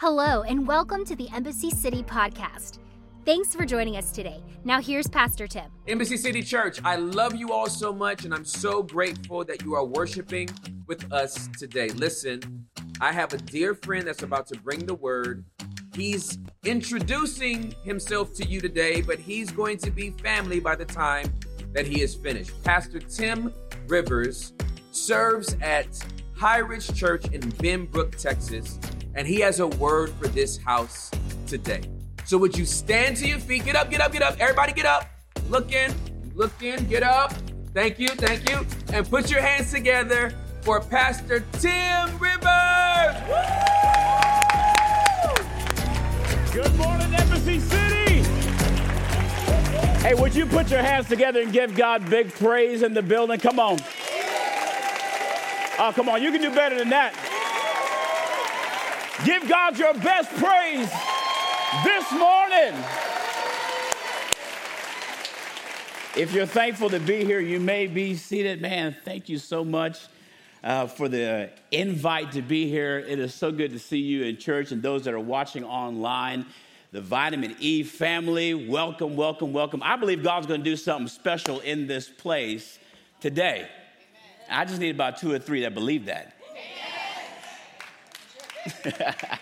Hello, and welcome to the Embassy City podcast. Thanks for joining us today. Now, here's Pastor Tim. Embassy City Church, I love you all so much, and I'm so grateful that you are worshiping with us today. Listen, I have a dear friend that's about to bring the word. He's introducing himself to you today, but he's going to be family by the time that he is finished. Pastor Tim Rivers serves at High Ridge Church in Benbrook, Texas, and he has a word for this house today. So would you stand to your feet? Get up, get up, get up. Everybody get up. Look in, look in, get up. Thank you, thank you. And put your hands together for Pastor Tim Rivers. Good morning, Embassy City. Hey, would you put your hands together and give God big praise in the building? Come on. Oh, come on, you can do better than that. Give God your best praise this morning. If you're thankful to be here, you may be seated. Man, thank you so much uh, for the invite to be here. It is so good to see you in church and those that are watching online. The Vitamin E family, welcome, welcome, welcome. I believe God's going to do something special in this place today. I just need about two or three that believe that.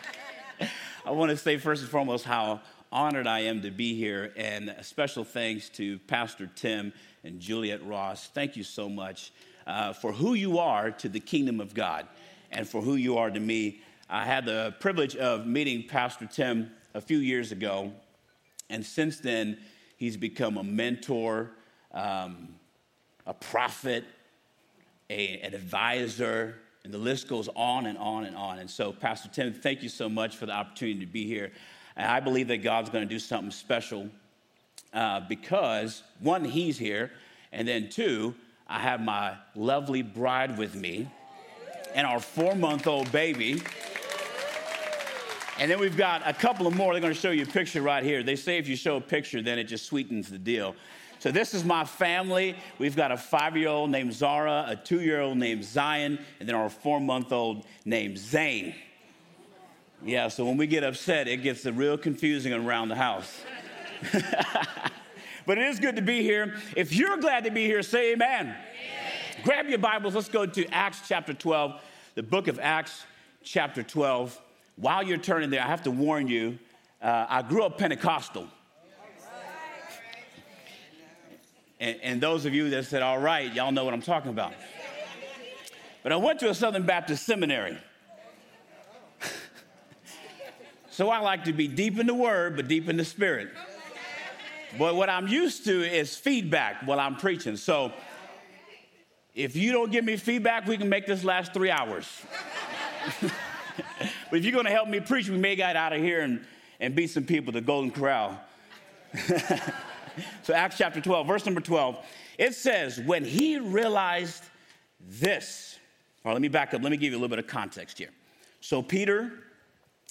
I want to say first and foremost how honored I am to be here, and a special thanks to Pastor Tim and Juliet Ross. Thank you so much uh, for who you are to the kingdom of God and for who you are to me. I had the privilege of meeting Pastor Tim a few years ago, and since then, he's become a mentor, um, a prophet, a, an advisor, and the list goes on and on and on. And so, Pastor Tim, thank you so much for the opportunity to be here. And I believe that God's going to do something special uh, because, one, He's here, and then two, I have my lovely bride with me and our four month old baby. And then we've got a couple of more. They're going to show you a picture right here. They say if you show a picture, then it just sweetens the deal. So this is my family. We've got a five-year-old named Zara, a two-year-old named Zion, and then our four-month-old named Zane. Yeah, so when we get upset, it gets real confusing around the house. but it is good to be here. If you're glad to be here, say amen. amen. Grab your Bibles. Let's go to Acts chapter 12, the book of Acts chapter 12. While you're turning there, I have to warn you, uh, I grew up Pentecostal. And, and those of you that said, all right, y'all know what I'm talking about. But I went to a Southern Baptist seminary. so I like to be deep in the word, but deep in the spirit. But what I'm used to is feedback while I'm preaching. So if you don't give me feedback, we can make this last three hours. but if you're going to help me preach, we may get out of here and, and beat some people to Golden Corral. so, Acts chapter 12, verse number 12, it says, When he realized this, all right, let me back up. Let me give you a little bit of context here. So, Peter,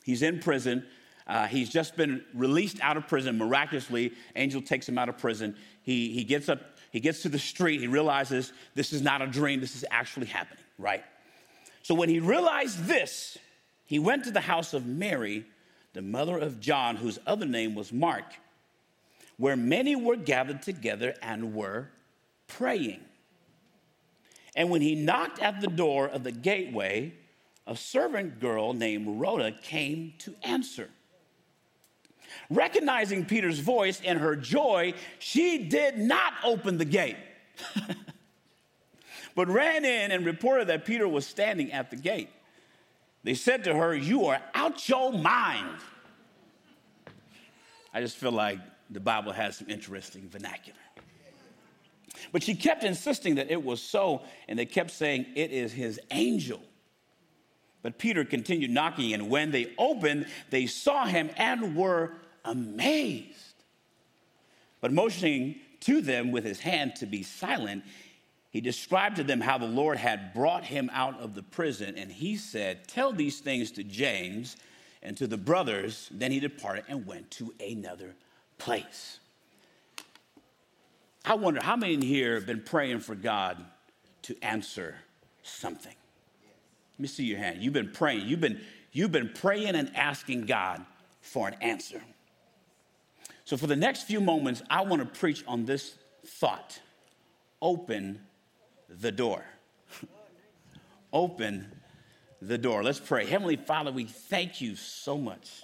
he's in prison. Uh, he's just been released out of prison miraculously. Angel takes him out of prison. He, he gets up, he gets to the street. He realizes this is not a dream, this is actually happening, right? So, when he realized this, he went to the house of Mary, the mother of John, whose other name was Mark where many were gathered together and were praying. And when he knocked at the door of the gateway, a servant girl named Rhoda came to answer. Recognizing Peter's voice and her joy, she did not open the gate, but ran in and reported that Peter was standing at the gate. They said to her, You are out your mind. I just feel like the Bible has some interesting vernacular. But she kept insisting that it was so, and they kept saying, It is his angel. But Peter continued knocking, and when they opened, they saw him and were amazed. But motioning to them with his hand to be silent, he described to them how the Lord had brought him out of the prison, and he said, Tell these things to James and to the brothers. Then he departed and went to another place. I wonder how many in here have been praying for God to answer something? Let me see your hand. You've been praying. You've been, you've been praying and asking God for an answer. So, for the next few moments, I want to preach on this thought open the door. open the door. Let's pray. Heavenly Father, we thank you so much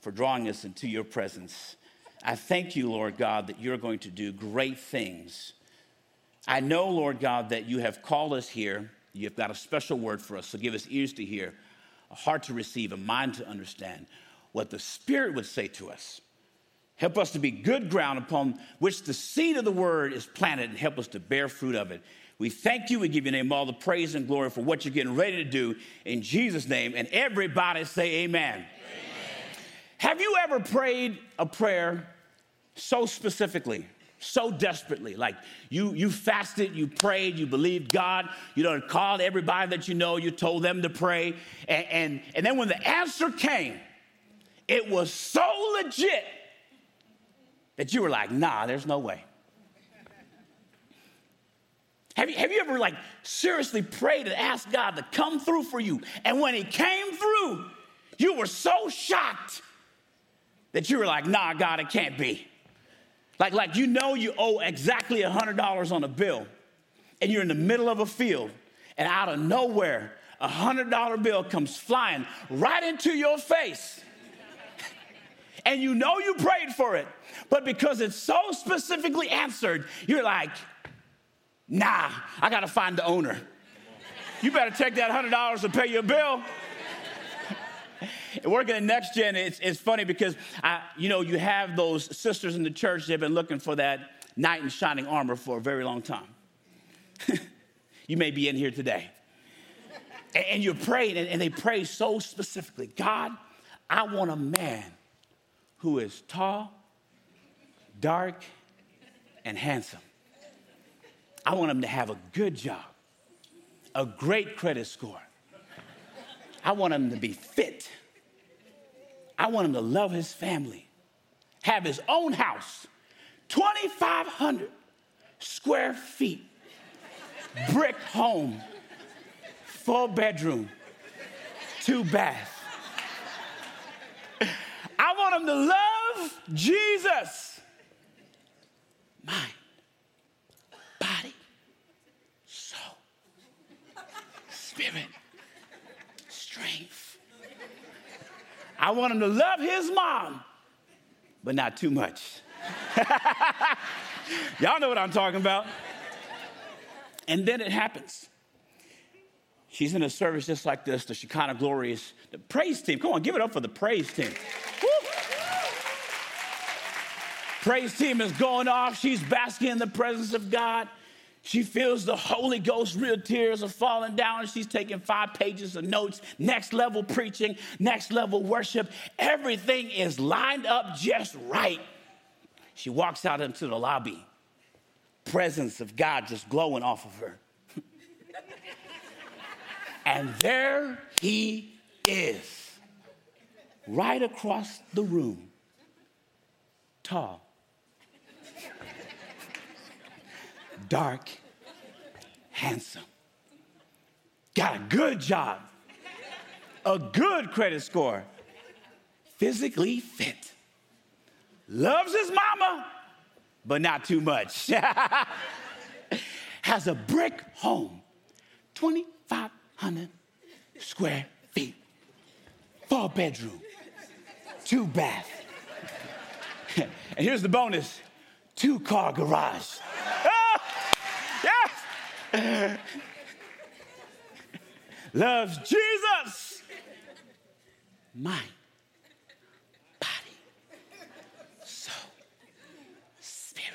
for drawing us into your presence. I thank you, Lord God, that you're going to do great things. I know, Lord God, that you have called us here. You've got a special word for us, so give us ears to hear, a heart to receive, a mind to understand what the Spirit would say to us. Help us to be good ground upon which the seed of the word is planted and help us to bear fruit of it. We thank you. We give your name all the praise and glory for what you're getting ready to do in Jesus' name. And everybody say, Amen. amen. Have you ever prayed a prayer so specifically, so desperately? Like you, you fasted, you prayed, you believed God, you know, called everybody that you know, you told them to pray. And, and, and then when the answer came, it was so legit that you were like, nah, there's no way. Have you, have you ever like seriously prayed and asked God to come through for you? And when he came through, you were so shocked that you were like, nah, God, it can't be. Like, like you know you owe exactly $100 on a bill, and you're in the middle of a field, and out of nowhere, a $100 bill comes flying right into your face. and you know you prayed for it, but because it's so specifically answered, you're like, nah, I gotta find the owner. You better take that $100 to pay your bill. Working at Next Gen, it's, it's funny because, I, you know, you have those sisters in the church, they've been looking for that knight in shining armor for a very long time. you may be in here today. and, and you're praying, and, and they pray so specifically God, I want a man who is tall, dark, and handsome. I want him to have a good job, a great credit score. I want him to be fit. I want him to love his family, have his own house, 2,500 square feet, brick home, four bedroom, two bath. I want him to love Jesus. Mind, body, soul, spirit, strength. I want him to love his mom, but not too much. Y'all know what I'm talking about. And then it happens. She's in a service just like this, the Shekinah Glorious, the praise team. Come on, give it up for the praise team. Woo. Praise team is going off. She's basking in the presence of God. She feels the Holy Ghost, real tears are falling down, and she's taking five pages of notes. Next level preaching, next level worship. Everything is lined up just right. She walks out into the lobby, presence of God just glowing off of her. and there he is, right across the room, tall, dark, handsome, got a good job, a good credit score, physically fit, loves his mama, but not too much, has a brick home, 2,500 square feet, four bedroom, two bath. and here's the bonus two car garage. Loves Jesus. Mind, body, soul, spirit,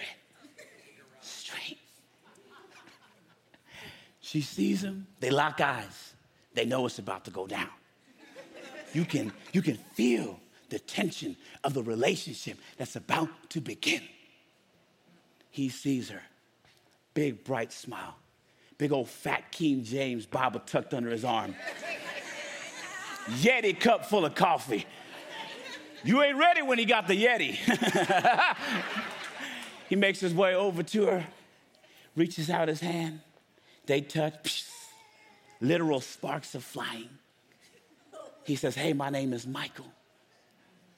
strength. She sees him, they lock eyes. They know it's about to go down. You can, you can feel the tension of the relationship that's about to begin. He sees her, big, bright smile big old fat King James Bible tucked under his arm. Yeti cup full of coffee. You ain't ready when he got the Yeti. he makes his way over to her, reaches out his hand. They touch, psh, literal sparks of flying. He says, Hey, my name is Michael.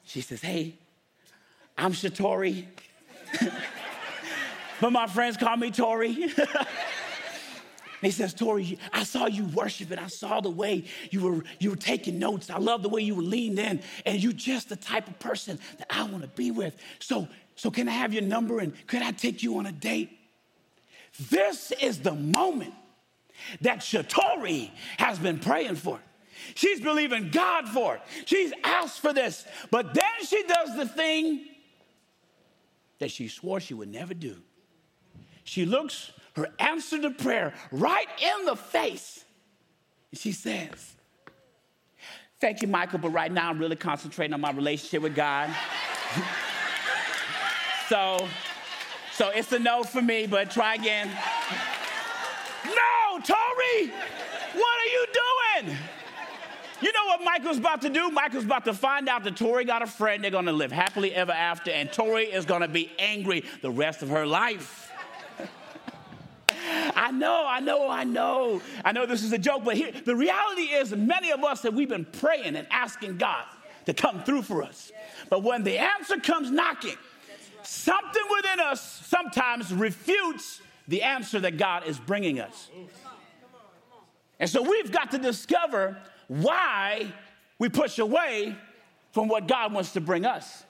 She says, Hey, I'm Shatori. but my friends call me Tori. he says, Tori, I saw you worshiping. I saw the way you were, you were taking notes. I love the way you were leaned in. And you're just the type of person that I want to be with. So, so can I have your number and could I take you on a date? This is the moment that Shatori has been praying for. She's believing God for it. She's asked for this. But then she does the thing that she swore she would never do. She looks her answer to prayer right in the face. And she says, Thank you, Michael, but right now I'm really concentrating on my relationship with God. so, so it's a no for me, but try again. No, Tori, what are you doing? You know what Michael's about to do? Michael's about to find out that Tori got a friend. They're going to live happily ever after, and Tori is going to be angry the rest of her life. I know, I know, I know. I know this is a joke, but here, the reality is many of us that we've been praying and asking God to come through for us. But when the answer comes knocking, something within us sometimes refutes the answer that God is bringing us. And so we've got to discover why we push away from what God wants to bring us.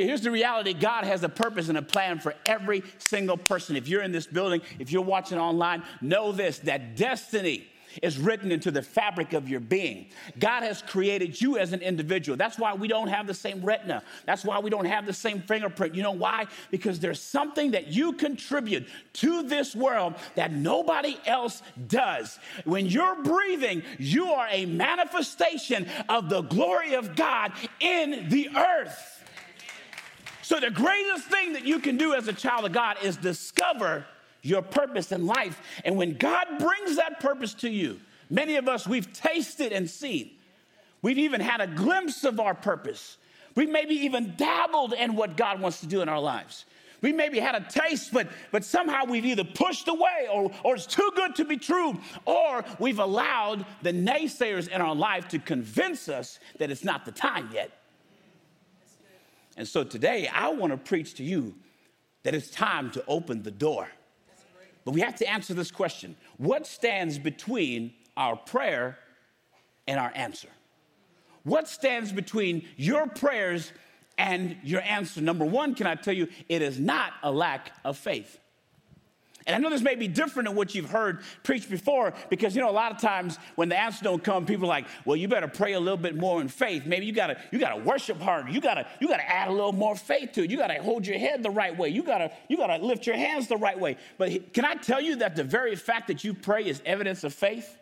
Here's the reality God has a purpose and a plan for every single person. If you're in this building, if you're watching online, know this that destiny is written into the fabric of your being. God has created you as an individual. That's why we don't have the same retina. That's why we don't have the same fingerprint. You know why? Because there's something that you contribute to this world that nobody else does. When you're breathing, you are a manifestation of the glory of God in the earth. So, the greatest thing that you can do as a child of God is discover your purpose in life. And when God brings that purpose to you, many of us, we've tasted and seen. We've even had a glimpse of our purpose. We've maybe even dabbled in what God wants to do in our lives. We maybe had a taste, but, but somehow we've either pushed away or, or it's too good to be true, or we've allowed the naysayers in our life to convince us that it's not the time yet. And so today, I want to preach to you that it's time to open the door. But we have to answer this question What stands between our prayer and our answer? What stands between your prayers and your answer? Number one, can I tell you, it is not a lack of faith. And I know this may be different than what you've heard preached before because, you know, a lot of times when the answers don't come, people are like, well, you better pray a little bit more in faith. Maybe you gotta, you gotta worship harder. You gotta, you gotta add a little more faith to it. You gotta hold your head the right way. You gotta, you gotta lift your hands the right way. But can I tell you that the very fact that you pray is evidence of faith?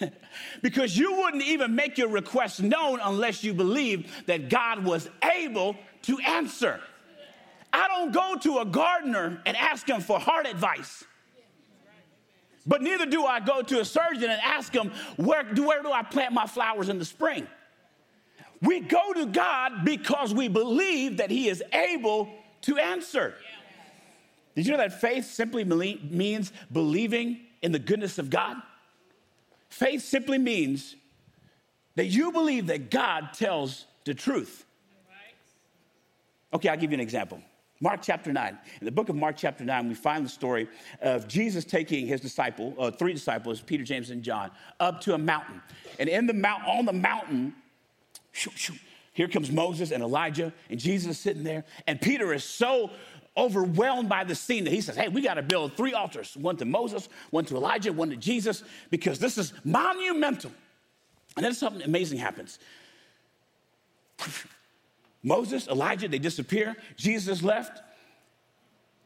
because you wouldn't even make your request known unless you believed that God was able to answer. I don't go to a gardener and ask him for heart advice. But neither do I go to a surgeon and ask him, where do, where do I plant my flowers in the spring? We go to God because we believe that He is able to answer. Did you know that faith simply means believing in the goodness of God? Faith simply means that you believe that God tells the truth. Okay, I'll give you an example. Mark chapter 9. In the book of Mark chapter 9, we find the story of Jesus taking his disciple, uh, three disciples, Peter, James, and John, up to a mountain. And in the mount, on the mountain, shoo, shoo, here comes Moses and Elijah, and Jesus is sitting there. And Peter is so overwhelmed by the scene that he says, Hey, we got to build three altars one to Moses, one to Elijah, one to Jesus, because this is monumental. And then something amazing happens. Moses, Elijah, they disappear. Jesus left.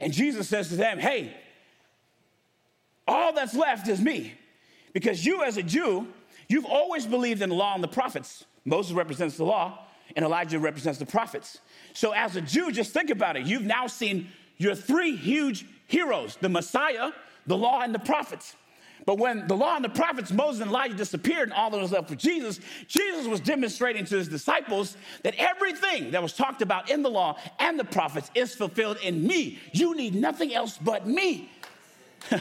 And Jesus says to them, Hey, all that's left is me. Because you, as a Jew, you've always believed in the law and the prophets. Moses represents the law, and Elijah represents the prophets. So, as a Jew, just think about it. You've now seen your three huge heroes the Messiah, the law, and the prophets. But when the law and the prophets, Moses and Elijah disappeared and all that was left for Jesus, Jesus was demonstrating to his disciples that everything that was talked about in the law and the prophets is fulfilled in me. You need nothing else but me.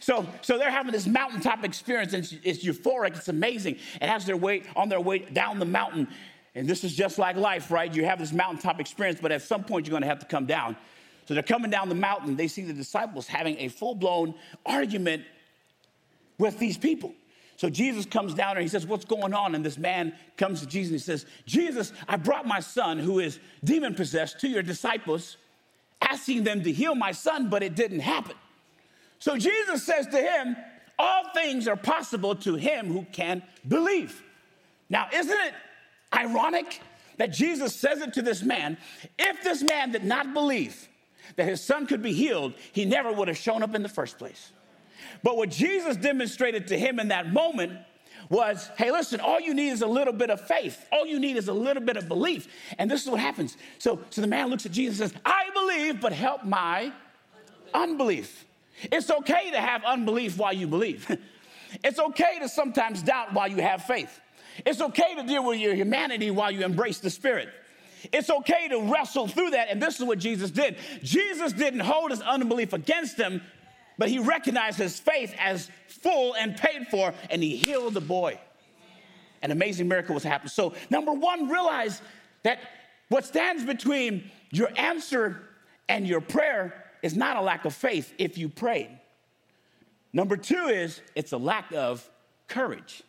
so, so they're having this mountaintop experience, and it's, it's euphoric. It's amazing. And as they're way, on their way down the mountain, and this is just like life, right? You have this mountaintop experience, but at some point you're going to have to come down. So they're coming down the mountain. They see the disciples having a full blown argument with these people. So Jesus comes down and he says, What's going on? And this man comes to Jesus and he says, Jesus, I brought my son who is demon possessed to your disciples, asking them to heal my son, but it didn't happen. So Jesus says to him, All things are possible to him who can believe. Now, isn't it ironic that Jesus says it to this man? If this man did not believe that his son could be healed, he never would have shown up in the first place. But what Jesus demonstrated to him in that moment was hey, listen, all you need is a little bit of faith. All you need is a little bit of belief. And this is what happens. So, so the man looks at Jesus and says, I believe, but help my unbelief. It's okay to have unbelief while you believe. it's okay to sometimes doubt while you have faith. It's okay to deal with your humanity while you embrace the Spirit. It's okay to wrestle through that. And this is what Jesus did. Jesus didn't hold his unbelief against him, but he recognized his faith as full and paid for, and he healed the boy. An amazing miracle was happening. So, number one, realize that what stands between your answer and your prayer is not a lack of faith if you prayed. Number two is it's a lack of courage.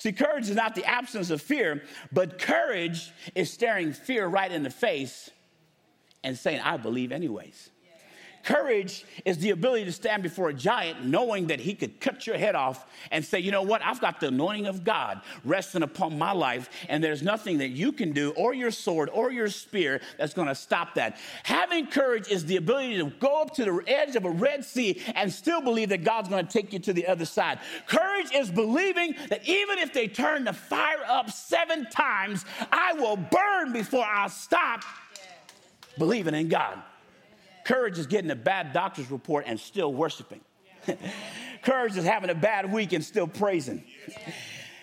See, courage is not the absence of fear, but courage is staring fear right in the face and saying, I believe anyways. Courage is the ability to stand before a giant knowing that he could cut your head off and say, you know what, I've got the anointing of God resting upon my life, and there's nothing that you can do, or your sword, or your spear, that's gonna stop that. Having courage is the ability to go up to the edge of a Red Sea and still believe that God's gonna take you to the other side. Courage is believing that even if they turn the fire up seven times, I will burn before I stop believing in God. Courage is getting a bad doctor's report and still worshiping. Courage is having a bad week and still praising.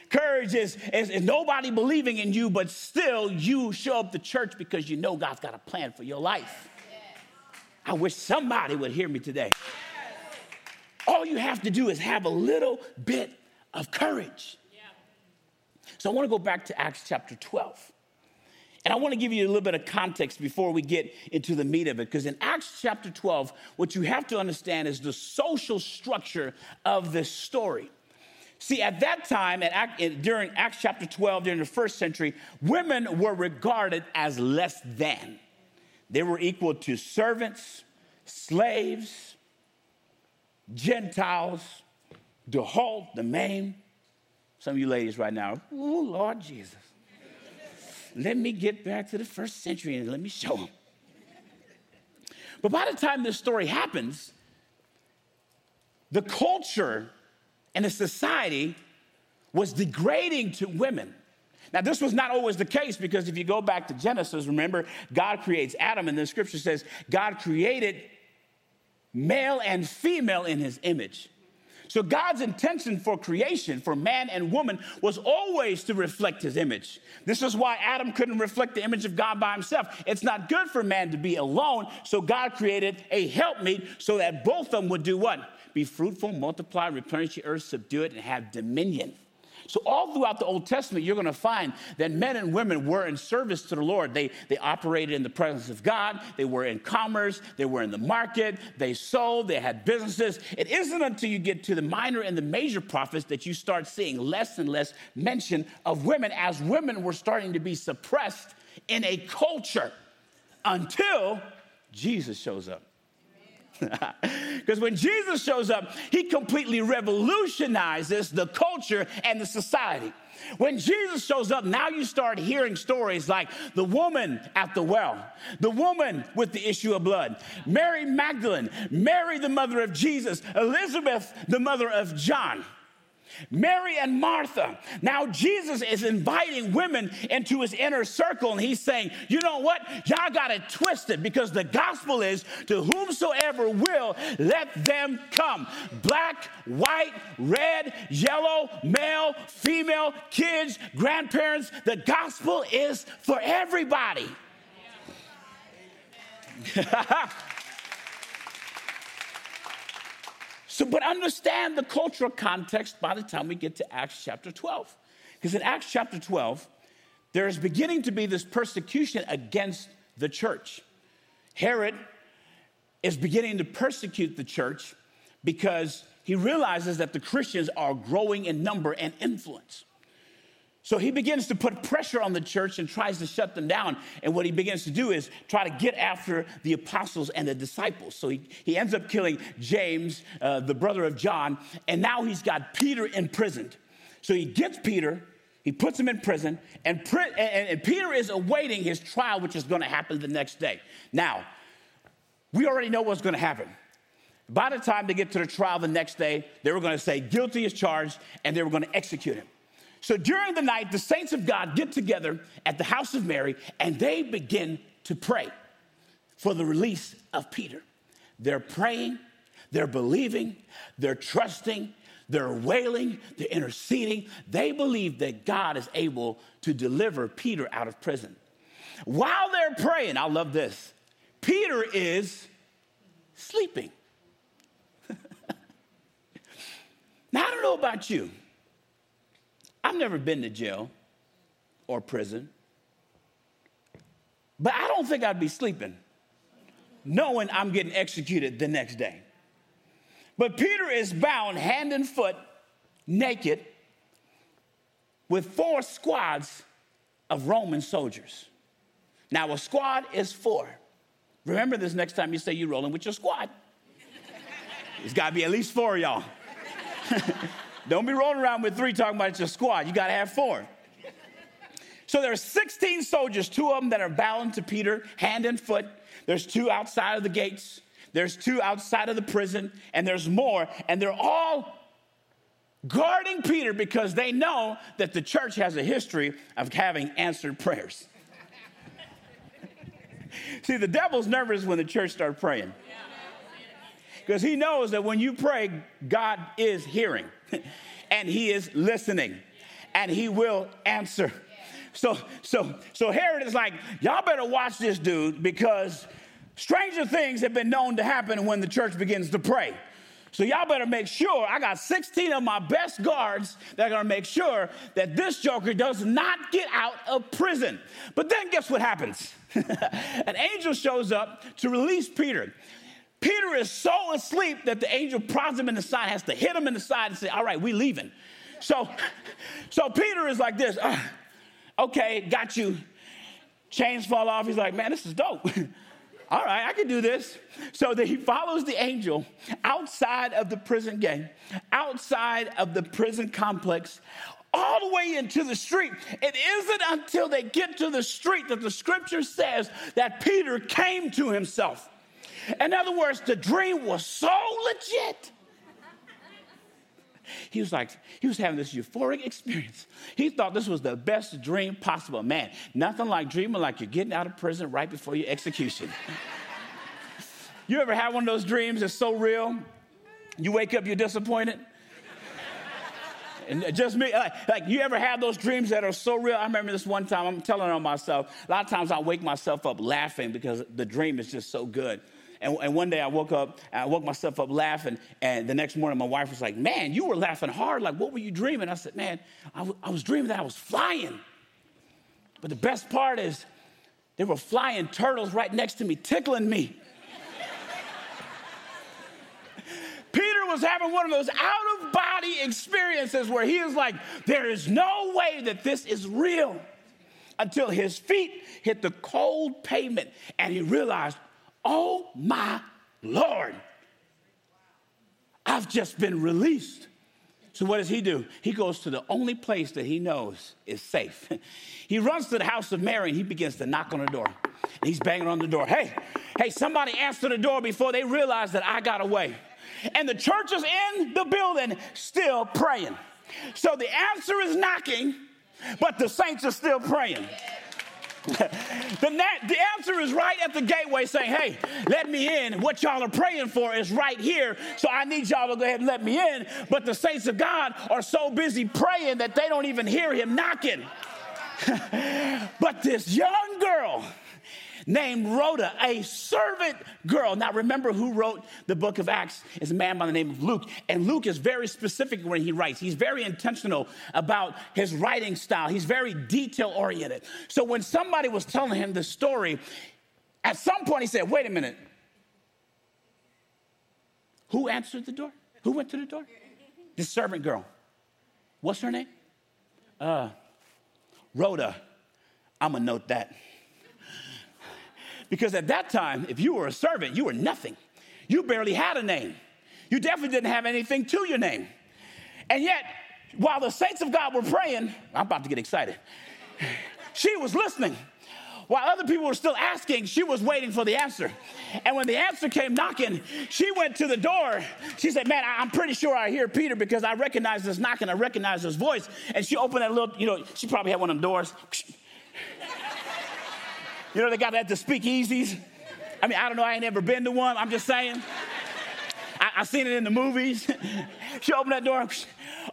Courage is, is, is, nobody believing in you, but still you show up to church because you know God's got a plan for your life. I wish somebody would hear me today. All you have to do is have a little bit of courage. So I want to go back to Acts chapter 12. And I want to give you a little bit of context before we get into the meat of it, because in Acts chapter 12, what you have to understand is the social structure of this story. See, at that time, at, during Acts chapter 12, during the first century, women were regarded as less than. They were equal to servants, slaves, Gentiles, the halt, the maimed. Some of you ladies right now, oh, Lord Jesus let me get back to the first century and let me show them. But by the time this story happens, the culture and the society was degrading to women. Now, this was not always the case because if you go back to Genesis, remember, God creates Adam, and the scripture says God created male and female in his image. So God's intention for creation, for man and woman, was always to reflect his image. This is why Adam couldn't reflect the image of God by himself. It's not good for man to be alone, so God created a helpmeet so that both of them would do what? Be fruitful, multiply, replenish the earth, subdue it, and have dominion. So, all throughout the Old Testament, you're going to find that men and women were in service to the Lord. They, they operated in the presence of God, they were in commerce, they were in the market, they sold, they had businesses. It isn't until you get to the minor and the major prophets that you start seeing less and less mention of women as women were starting to be suppressed in a culture until Jesus shows up. Because when Jesus shows up, he completely revolutionizes the culture and the society. When Jesus shows up, now you start hearing stories like the woman at the well, the woman with the issue of blood, Mary Magdalene, Mary, the mother of Jesus, Elizabeth, the mother of John. Mary and Martha. Now, Jesus is inviting women into his inner circle, and he's saying, You know what? Y'all got it twisted because the gospel is to whomsoever will, let them come. Black, white, red, yellow, male, female, kids, grandparents. The gospel is for everybody. So, but understand the cultural context by the time we get to Acts chapter 12. Because in Acts chapter 12, there is beginning to be this persecution against the church. Herod is beginning to persecute the church because he realizes that the Christians are growing in number and influence. So he begins to put pressure on the church and tries to shut them down. And what he begins to do is try to get after the apostles and the disciples. So he, he ends up killing James, uh, the brother of John, and now he's got Peter imprisoned. So he gets Peter, he puts him in prison, and, and, and Peter is awaiting his trial, which is going to happen the next day. Now, we already know what's going to happen. By the time they get to the trial the next day, they were going to say guilty as charged, and they were going to execute him. So during the night, the saints of God get together at the house of Mary and they begin to pray for the release of Peter. They're praying, they're believing, they're trusting, they're wailing, they're interceding. They believe that God is able to deliver Peter out of prison. While they're praying, I love this, Peter is sleeping. now, I don't know about you. I've never been to jail or prison, but I don't think I'd be sleeping knowing I'm getting executed the next day. But Peter is bound hand and foot, naked, with four squads of Roman soldiers. Now, a squad is four. Remember this next time you say you're rolling with your squad. There's got to be at least four of y'all. Don't be rolling around with three talking about it's your squad. You got to have four. So there are 16 soldiers, two of them that are bound to Peter, hand and foot. There's two outside of the gates. There's two outside of the prison, and there's more. And they're all guarding Peter because they know that the church has a history of having answered prayers. See, the devil's nervous when the church starts praying because he knows that when you pray, God is hearing and he is listening and he will answer. So, so, so Herod is like, y'all better watch this dude because stranger things have been known to happen when the church begins to pray. So y'all better make sure I got 16 of my best guards that are gonna make sure that this joker does not get out of prison. But then guess what happens? An angel shows up to release Peter. Peter is so asleep that the angel prods him in the side, has to hit him in the side and say, All right, we leaving. So, so Peter is like this, uh, okay, got you. Chains fall off. He's like, man, this is dope. All right, I can do this. So that he follows the angel outside of the prison gate, outside of the prison complex, all the way into the street. It isn't until they get to the street that the scripture says that Peter came to himself. In other words, the dream was so legit. He was like, he was having this euphoric experience. He thought this was the best dream possible. Man, nothing like dreaming like you're getting out of prison right before your execution. you ever had one of those dreams that's so real, you wake up, you're disappointed? And just me, like, like, you ever have those dreams that are so real? I remember this one time, I'm telling on myself. A lot of times I wake myself up laughing because the dream is just so good. And, and one day I woke up, I woke myself up laughing. And the next morning, my wife was like, Man, you were laughing hard. Like, what were you dreaming? I said, Man, I, w- I was dreaming that I was flying. But the best part is, there were flying turtles right next to me, tickling me. Peter was having one of those out of body experiences where he is like, There is no way that this is real until his feet hit the cold pavement and he realized, Oh my Lord, I've just been released. So, what does he do? He goes to the only place that he knows is safe. he runs to the house of Mary and he begins to knock on the door. And he's banging on the door. Hey, hey, somebody answer the door before they realize that I got away. And the church is in the building still praying. So, the answer is knocking, but the saints are still praying. the, the answer is right at the gateway saying, hey, let me in. What y'all are praying for is right here. So I need y'all to go ahead and let me in. But the saints of God are so busy praying that they don't even hear him knocking. but this young girl named Rhoda, a servant girl. Now, remember who wrote the book of Acts is a man by the name of Luke. And Luke is very specific when he writes. He's very intentional about his writing style, he's very detail oriented. So, when somebody was telling him the story, at some point he said, Wait a minute. Who answered the door? Who went to the door? The servant girl. What's her name? Uh, Rhoda. I'm gonna note that. Because at that time, if you were a servant, you were nothing. You barely had a name. You definitely didn't have anything to your name. And yet, while the saints of God were praying, I'm about to get excited. She was listening. While other people were still asking, she was waiting for the answer. And when the answer came knocking, she went to the door. She said, Man, I'm pretty sure I hear Peter because I recognize this knocking, I recognize his voice. And she opened that little, you know, she probably had one of them doors. You know, they got that to speakeasies. I mean, I don't know, I ain't never been to one. I'm just saying. I, I seen it in the movies. she opened that door.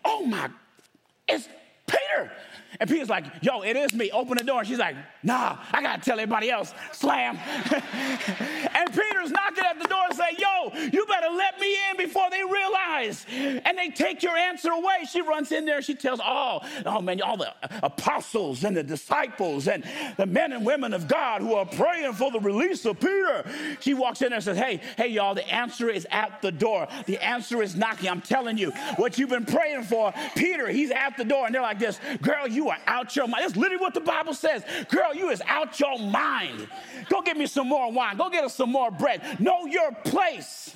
Oh my, it's Peter. And Peter's like, yo, it is me. Open the door. And she's like, nah, I got to tell everybody else. Slam. and Peter's knocking at the door and say, yo, you better let me in before they realize. And they take your answer away. She runs in there. And she tells all, oh man, all the apostles and the disciples and the men and women of God who are praying for the release of Peter. She walks in there and says, hey, hey, y'all, the answer is at the door. The answer is knocking. I'm telling you, what you've been praying for, Peter, he's at the door. And they're like this, girl, you you are out your mind. That's literally what the Bible says. Girl, you is out your mind. Go get me some more wine. Go get us some more bread. Know your place.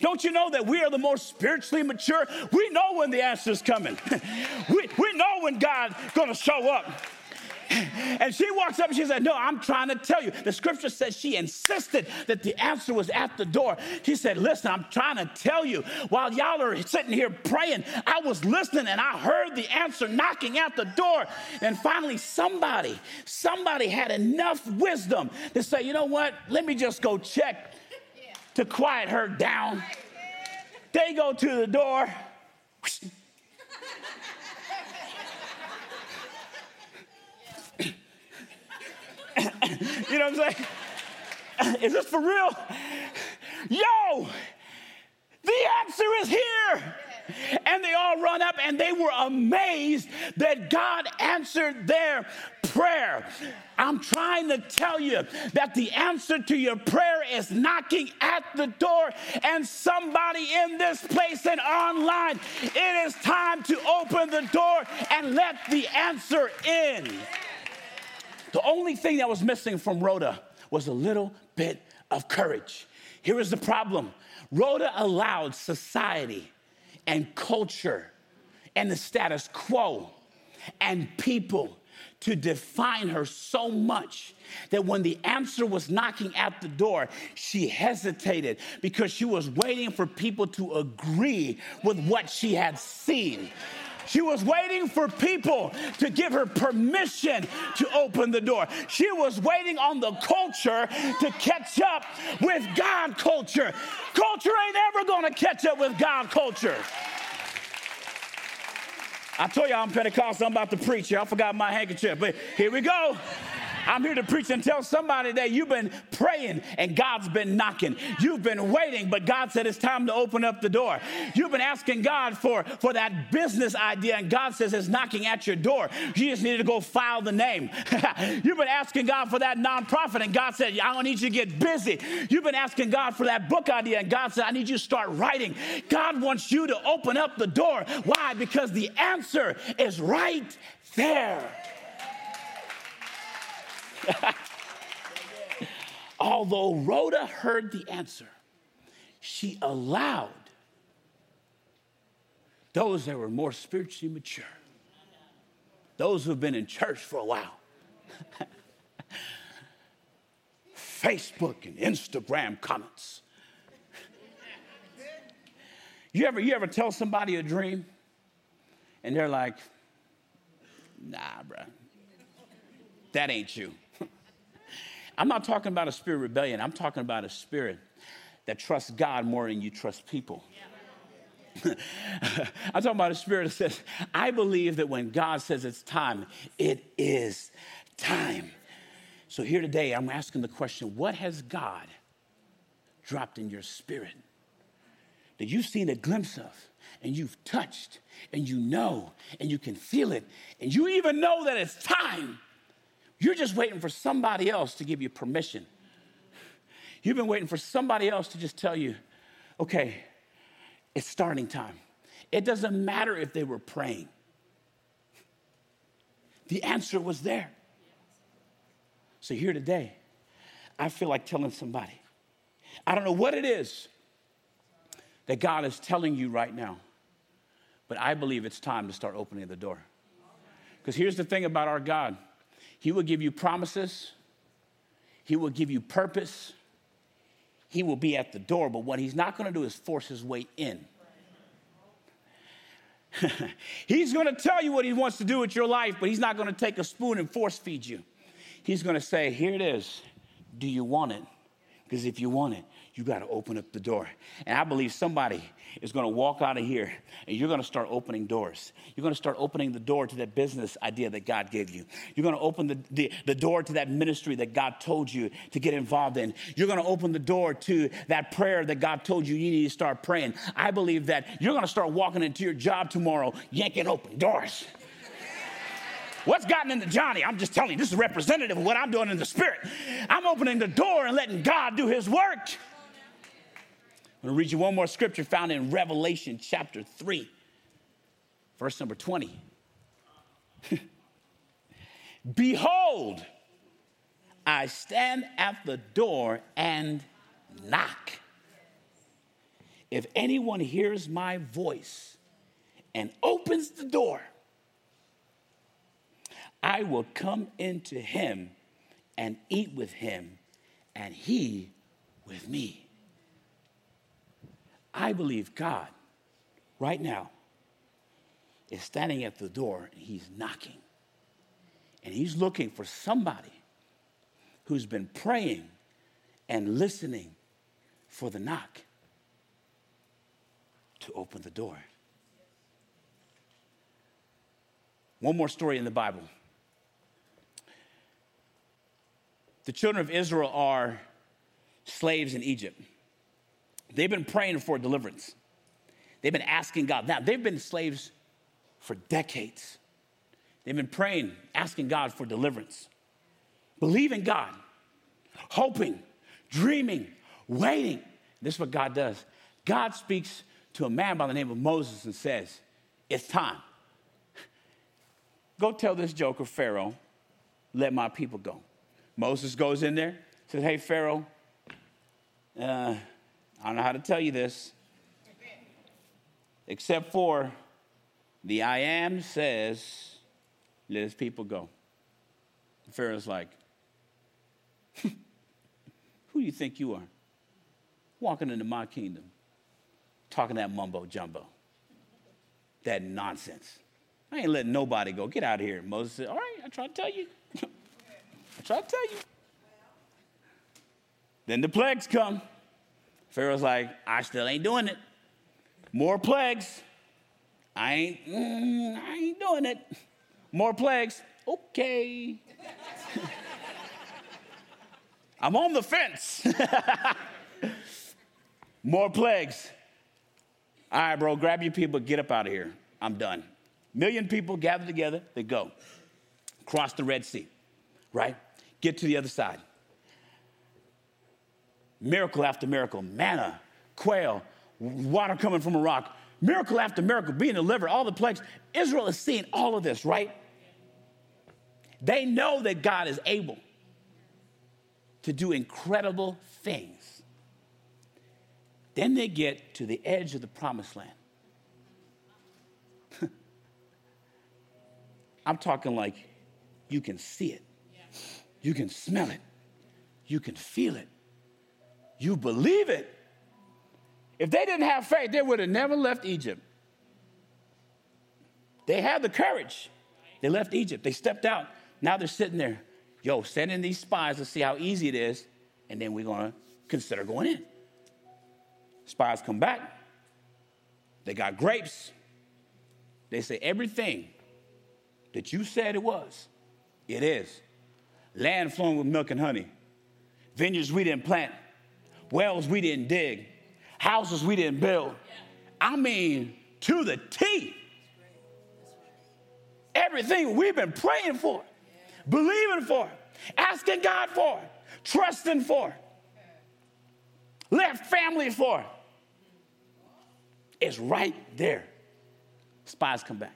Don't you know that we are the most spiritually mature? We know when the answer is coming. we, we know when God's gonna show up. And she walks up and she said, No, I'm trying to tell you. The scripture says she insisted that the answer was at the door. She said, Listen, I'm trying to tell you. While y'all are sitting here praying, I was listening and I heard the answer knocking at the door. And finally, somebody, somebody had enough wisdom to say, You know what? Let me just go check to quiet her down. They go to the door. you know what I'm saying? Is this for real? Yo, the answer is here. And they all run up and they were amazed that God answered their prayer. I'm trying to tell you that the answer to your prayer is knocking at the door, and somebody in this place and online, it is time to open the door and let the answer in. The only thing that was missing from Rhoda was a little bit of courage. Here is the problem Rhoda allowed society and culture and the status quo and people to define her so much that when the answer was knocking at the door, she hesitated because she was waiting for people to agree with what she had seen. She was waiting for people to give her permission to open the door. She was waiting on the culture to catch up with God culture. Culture ain't ever gonna catch up with God culture. I told y'all I'm Pentecostal, I'm about to preach here. I forgot my handkerchief, but here we go. I'm here to preach and tell somebody that you've been praying and God's been knocking. You've been waiting, but God said it's time to open up the door. You've been asking God for, for that business idea, and God says it's knocking at your door. You just need to go file the name. You've been asking God for that nonprofit, and God said, I don't need you to get busy. You've been asking God for that book idea, and God said, I need you to start writing. God wants you to open up the door. Why? Because the answer is right there. Although Rhoda heard the answer, she allowed those that were more spiritually mature, those who've been in church for a while, Facebook and Instagram comments. You ever, you ever tell somebody a dream and they're like, nah, bruh, that ain't you. I'm not talking about a spirit of rebellion. I'm talking about a spirit that trusts God more than you trust people. I'm talking about a spirit that says, I believe that when God says it's time, it is time. So here today, I'm asking the question what has God dropped in your spirit that you've seen a glimpse of and you've touched and you know and you can feel it and you even know that it's time? You're just waiting for somebody else to give you permission. You've been waiting for somebody else to just tell you, okay, it's starting time. It doesn't matter if they were praying, the answer was there. So, here today, I feel like telling somebody, I don't know what it is that God is telling you right now, but I believe it's time to start opening the door. Because here's the thing about our God He will give you promises, He will give you purpose, He will be at the door, but what He's not gonna do is force His way in. he's going to tell you what he wants to do with your life, but he's not going to take a spoon and force feed you. He's going to say, Here it is. Do you want it? Because if you want it, you got to open up the door. And I believe somebody is going to walk out of here and you're going to start opening doors. You're going to start opening the door to that business idea that God gave you. You're going to open the, the, the door to that ministry that God told you to get involved in. You're going to open the door to that prayer that God told you you need to start praying. I believe that you're going to start walking into your job tomorrow, yanking open doors. What's gotten into Johnny? I'm just telling you, this is representative of what I'm doing in the spirit. I'm opening the door and letting God do his work. I'm going to read you one more scripture found in Revelation chapter 3, verse number 20. Behold, I stand at the door and knock. If anyone hears my voice and opens the door, I will come into him and eat with him, and he with me. I believe God, right now, is standing at the door and he's knocking. And he's looking for somebody who's been praying and listening for the knock to open the door. One more story in the Bible. The children of Israel are slaves in Egypt. They've been praying for deliverance. They've been asking God. Now, they've been slaves for decades. They've been praying, asking God for deliverance, believing God, hoping, dreaming, waiting. This is what God does. God speaks to a man by the name of Moses and says, It's time. Go tell this joker, Pharaoh, let my people go. Moses goes in there, says, Hey, Pharaoh, uh, I don't know how to tell you this, except for the I am says, let his people go. Pharaoh's like, who do you think you are? Walking into my kingdom, talking that mumbo jumbo, that nonsense. I ain't letting nobody go. Get out of here. Moses said, All right, I try to tell you. I try to tell you. Then the plagues come. Pharaoh's like, I still ain't doing it. More plagues. I ain't, mm, I ain't doing it. More plagues. Okay. I'm on the fence. More plagues. All right, bro, grab your people, get up out of here. I'm done. Million people gather together, they go. Cross the Red Sea, right? Get to the other side miracle after miracle, manna, quail, water coming from a rock, miracle after miracle, being delivered, all the plagues. Israel is seeing all of this, right? They know that God is able to do incredible things. Then they get to the edge of the promised land. I'm talking like you can see it, you can smell it, you can feel it. You believe it. If they didn't have faith, they would have never left Egypt. They had the courage. They left Egypt. They stepped out. Now they're sitting there. Yo, send in these spies to see how easy it is, and then we're going to consider going in. Spies come back. They got grapes. They say, everything that you said it was, it is. land flowing with milk and honey, vineyards we didn't plant, wells we didn't dig, houses we didn't build. I mean, to the T. Everything we've been praying for, believing for, asking God for, trusting for, left family for, is right there. Spies come back.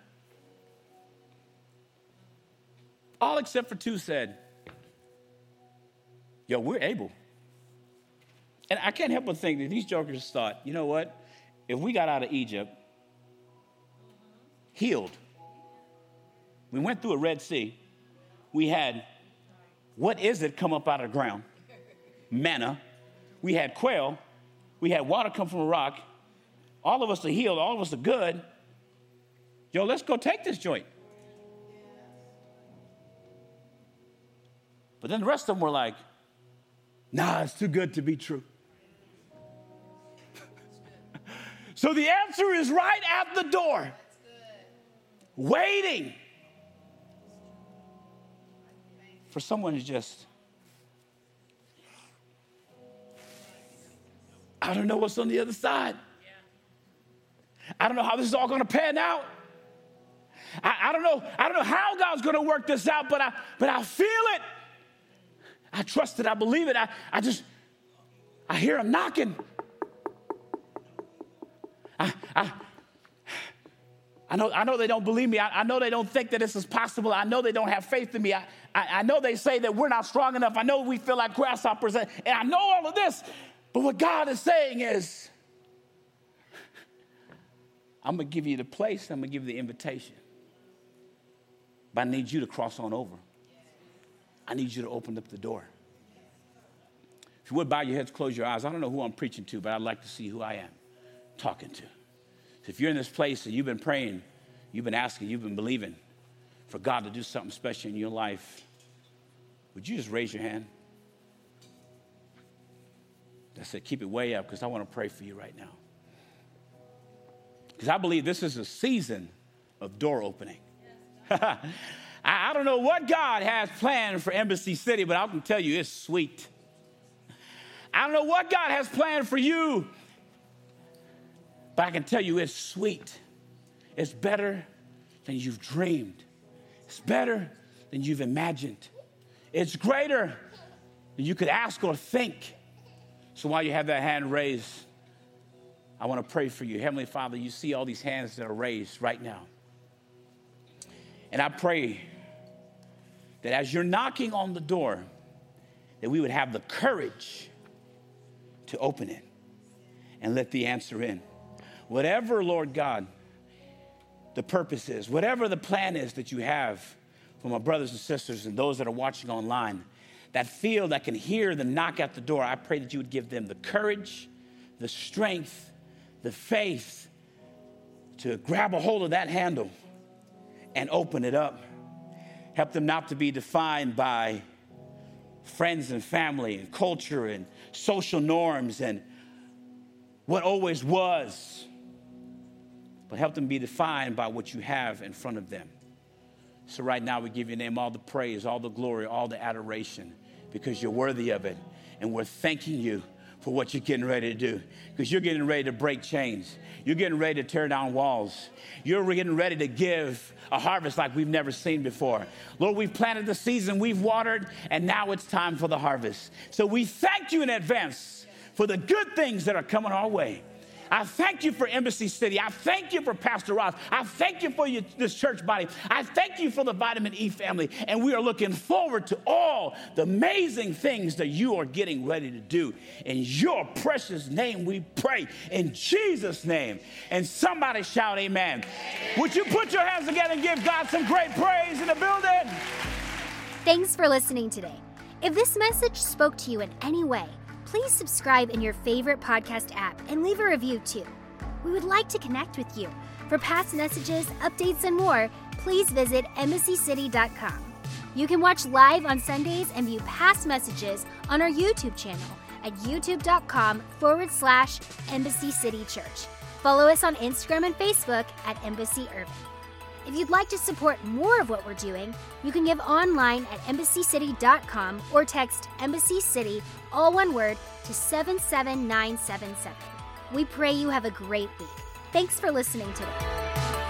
All except for two said, Yo, we're able. And I can't help but think that these jokers thought, you know what? If we got out of Egypt, healed, we went through a Red Sea, we had what is it come up out of the ground? Manna. We had quail, we had water come from a rock. All of us are healed, all of us are good. Yo, let's go take this joint. But then the rest of them were like, nah, it's too good to be true. So the answer is right at the door, waiting for someone to just, I don't know what's on the other side. I don't know how this is all going to pan out. I, I, don't know. I don't know how God's going to work this out, but I, but I feel it. I trust it. I believe it. I, I just, I hear him knocking. I, I, know, I know they don't believe me. I, I, know they don't think that this is possible. I know they don't have faith in me. I, I, I know they say that we're not strong enough. I know we feel like grasshoppers. And I know all of this. But what God is saying is, I'm going to give you the place, I'm going to give you the invitation. But I need you to cross on over. I need you to open up the door. If you would bow your heads, close your eyes. I don't know who I'm preaching to, but I'd like to see who I am talking to. If you're in this place and you've been praying, you've been asking, you've been believing for God to do something special in your life, would you just raise your hand? I said, keep it way up because I want to pray for you right now. Because I believe this is a season of door opening. I don't know what God has planned for Embassy City, but I can tell you it's sweet. I don't know what God has planned for you, but I can tell you it's sweet. It's better than you've dreamed, it's better than you've imagined, it's greater than you could ask or think. So while you have that hand raised, I want to pray for you. Heavenly Father, you see all these hands that are raised right now. And I pray that as you're knocking on the door, that we would have the courage to open it and let the answer in. Whatever, Lord God, the purpose is, whatever the plan is that you have for my brothers and sisters and those that are watching online, that feel that can hear the knock at the door, I pray that you would give them the courage, the strength, the faith to grab a hold of that handle and open it up. Help them not to be defined by friends and family and culture and social norms and what always was, but help them be defined by what you have in front of them. So, right now, we give your name all the praise, all the glory, all the adoration because you're worthy of it. And we're thanking you for what you're getting ready to do because you're getting ready to break chains. You're getting ready to tear down walls. You're getting ready to give a harvest like we've never seen before. Lord, we've planted the season, we've watered, and now it's time for the harvest. So we thank you in advance for the good things that are coming our way. I thank you for Embassy City. I thank you for Pastor Ross. I thank you for your, this church body. I thank you for the Vitamin E family. And we are looking forward to all the amazing things that you are getting ready to do. In your precious name, we pray. In Jesus' name. And somebody shout, Amen. Would you put your hands together and give God some great praise in the building? Thanks for listening today. If this message spoke to you in any way, please subscribe in your favorite podcast app and leave a review too. We would like to connect with you. For past messages, updates, and more, please visit embassycity.com. You can watch live on Sundays and view past messages on our YouTube channel at youtube.com forward slash Embassy City Church. Follow us on Instagram and Facebook at Embassy Irving. If you'd like to support more of what we're doing, you can give online at embassycity.com or text Embassy City, all one word, to 77977. We pray you have a great week. Thanks for listening today.